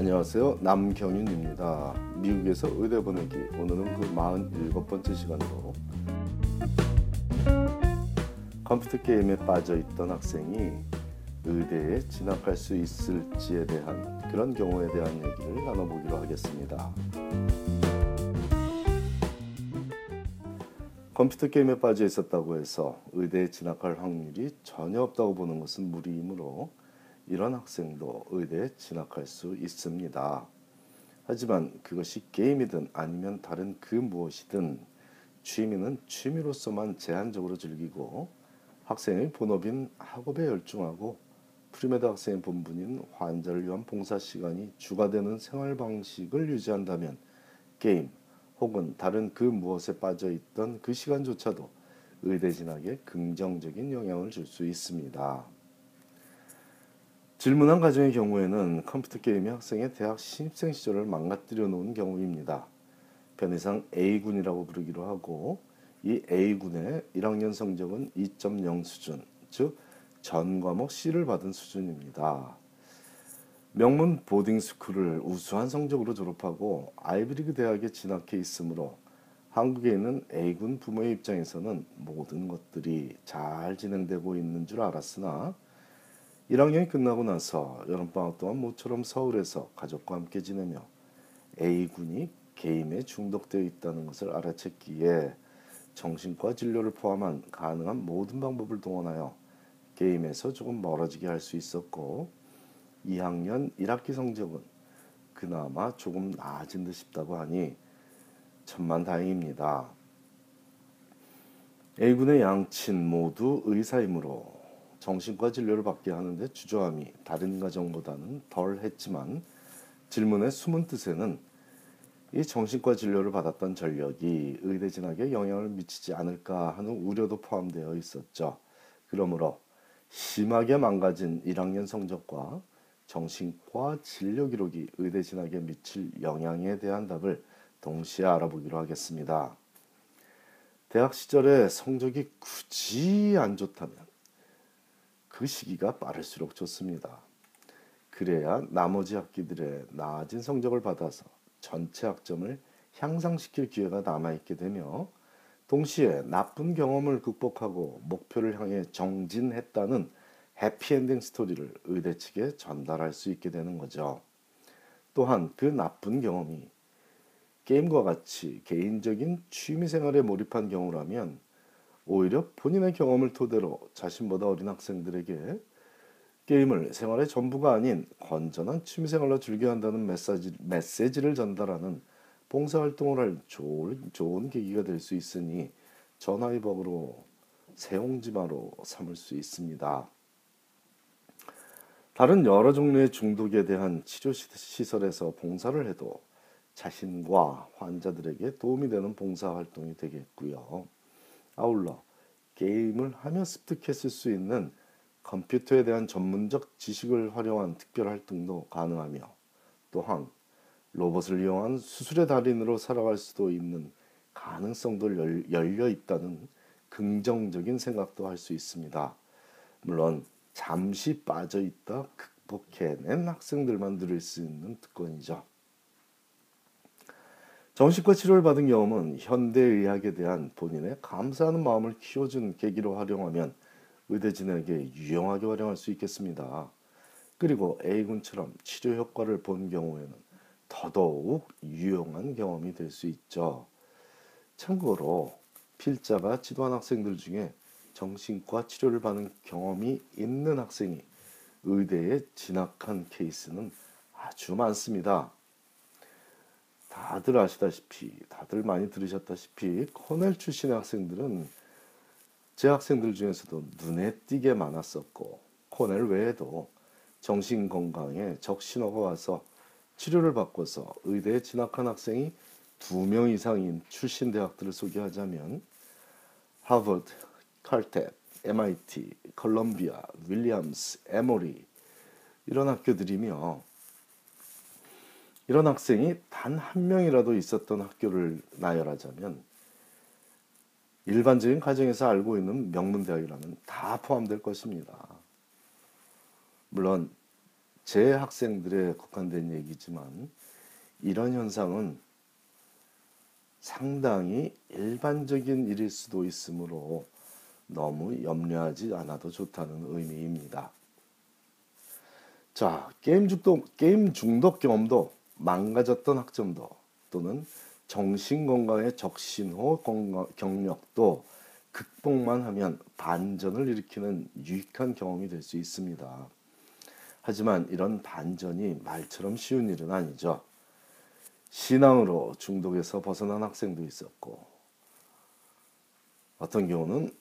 안녕하세요. 남경윤입니다. 미국에서 의대 보내기 오늘은 그 47번째 시간으로 컴퓨터 게임에 빠져 있던 학생이 의대에 진학할 수 있을지에 대한 그런 경우에 대한 얘기를 나눠보기로 하겠습니다. 컴퓨터 게임에 빠져 있었다고 해서 의대에 진학할 확률이 전혀 없다고 보는 것은 무리이므로 이런 학생도 의대에 진학할 수 있습니다. 하지만 그것이 게임이든 아니면 다른 그 무엇이든 취미는 취미로서만 제한적으로 즐기고 학생의 본업인 학업에 열중하고 pre-med 학생의 본분인 환자를 위한 봉사 시간이 주가 되는 생활 방식을 유지한다면 게임 혹은 다른 그 무엇에 빠져 있던 그 시간조차도 의대 진학에 긍정적인 영향을 줄 수 있습니다. 질문한 가정의 경우에는 컴퓨터 게임이 학생의 대학 신입생 시절을 망가뜨려 놓은 경우입니다. 편의상 A군이라고 부르기로 하고 이 A군의 1학년 성적은 2.0 수준, 즉 전 과목 C를 받은 수준입니다. 명문 보딩 스쿨을 우수한 성적으로 졸업하고 아이비리그 대학에 진학해 있으므로 한국에 있는 A군 부모의 입장에서는 모든 것들이 잘 진행되고 있는 줄 알았으나 1학년이 끝나고 나서 여름방학 동안 모처럼 서울에서 가족과 함께 지내며 A군이 게임에 중독되어 있다는 것을 알아챘기에 정신과 진료를 포함한 가능한 모든 방법을 동원하여 게임에서 조금 멀어지게 할 수 있었고 2학년 1학기 성적은 그나마 조금 나아진 듯 싶다고 하니 천만 다행입니다. A군의 양친 모두 의사이므로 정신과 진료를 받게 하는데 주저함이 다른 가정보다는 덜 했지만 질문의 숨은 뜻에는 이 정신과 진료를 받았던 전력이 의대 진학에 영향을 미치지 않을까 하는 우려도 포함되어 있었죠. 그러므로 심하게 망가진 1학년 성적과 정신과 진료 기록이 의대 진학에 미칠 영향에 대한 답을 동시에 알아보기로 하겠습니다. 대학 시절에 성적이 굳이 안 좋다면 그 시기가 빠를수록 좋습니다. 그래야 나머지 학기들의 나아진 성적을 받아서 전체 학점을 향상시킬 기회가 남아있게 되며 동시에 나쁜 경험을 극복하고 목표를 향해 정진했다는 해피엔딩 스토리를 의대 측에 전달할 수 있게 되는 거죠. 또한 그 나쁜 경험이 게임과 같이 개인적인 취미 생활에 몰입한 경우라면 오히려 본인의 경험을 토대로 자신보다 어린 학생들에게 게임을 생활의 전부가 아닌 건전한 취미생활로 즐겨야 한다는 메시지, 메시지를 전달하는 봉사활동을 할 좋은, 좋은 계기가 될 수 있으니 전화위복으로 세옹지마로 삼을 수 있습니다. 다른 여러 종류의 중독에 대한 치료 시설에서 봉사를 해도 자신과 환자들에게 도움이 되는 봉사활동이 되겠고요. 아울러 게임을 하며 습득했을 수 있는 컴퓨터에 대한 전문적 지식을 활용한 특별 활동도 가능하며 또한 로봇을 이용한 수술의 달인으로 살아갈 수도 있는 가능성도 열려 있다는 긍정적인 생각도 할 수 있습니다. 물론 잠시 빠져 있다 극복해낸 학생들만 누릴 수 있는 특권이죠. 정신과 치료를 받은 경험은 현대의학에 대한 본인의 감사하는 마음을 키워준 계기로 활용하면 의대진에게 유용하게 활용할 수 있겠습니다. 그리고 A군처럼 치료 효과를 본 경우에는 더더욱 유용한 경험이 될 수 있죠. 참고로 필자가 지도한 학생들 중에 정신과 치료를 받는 경험이 있는 학생이 의대에 진학한 케이스는 아주 많습니다. 다들 아시다시피 다들 많이 들으셨다시피 코넬 출신의 학생들은 제 학생들 중에서도 눈에 띄게 많았었고 코넬 외에도 정신 건강에 적신호가 와서 치료를 받고서 의대에 진학한 학생이 두 명 이상인 출신 대학들을 소개하자면 하버드, 칼텍, MIT, 컬럼비아, 윌리엄스, 에모리 이런 학교들이며 이런 학생이 단 한 명이라도 있었던 학교를 나열하자면 일반적인 가정에서 알고 있는 명문대학이라면 다 포함될 것입니다. 물론 제 학생들에 국한된 얘기지만 이런 현상은 상당히 일반적인 일일 수도 있으므로 너무 염려하지 않아도 좋다는 의미입니다. 자, 게임 중독, 게임 중독 경험도 망가졌던 학점도 또는 정신 건강의 적신호 경력도 극복만 하면 반전을 일으키는 유익한 경험이 될 수 있습니다. 하지만 이런 반전이 말처럼 쉬운 일은 아니죠. 신앙으로 중독에서 벗어난 학생도 있었고, 어떤 경우는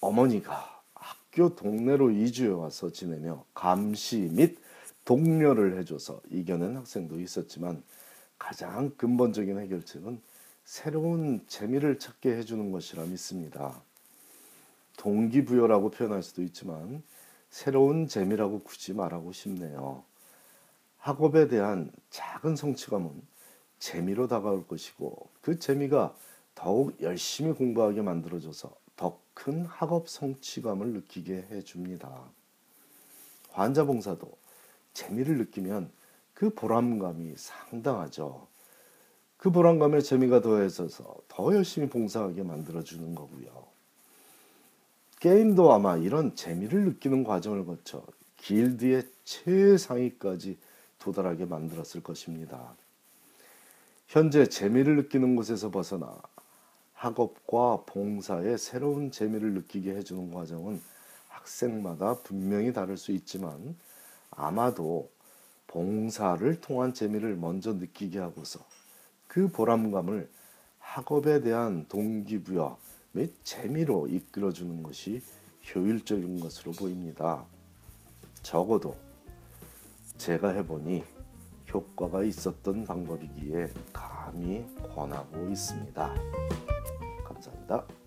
어머니가 학교 동네로 이주해 와서 지내며 감시 및 독려를 해줘서 이겨낸 학생도 있었지만 가장 근본적인 해결책은 새로운 재미를 찾게 해주는 것이라 믿습니다. 동기부여라고 표현할 수도 있지만 새로운 재미라고 굳이 말하고 싶네요. 학업에 대한 작은 성취감은 재미로 다가올 것이고 그 재미가 더욱 열심히 공부하게 만들어줘서 더 큰 학업 성취감을 느끼게 해줍니다. 환자 봉사도 재미를 느끼면 그 보람감이 상당하죠. 그 보람감에 재미가 더해져서 더 열심히 봉사하게 만들어주는 거고요. 게임도 아마 이런 재미를 느끼는 과정을 거쳐 길드의 최상위까지 도달하게 만들었을 것입니다. 현재 재미를 느끼는 곳에서 벗어나 학업과 봉사에 새로운 재미를 느끼게 해주는 과정은 학생마다 분명히 다를 수 있지만 아마도 봉사를 통한 재미를 먼저 느끼게 하고서 그 보람감을 학업에 대한 동기부여 및 재미로 이끌어주는 것이 효율적인 것으로 보입니다. 적어도 제가 해보니 효과가 있었던 방법이기에 감히 권하고 있습니다. 감사합니다.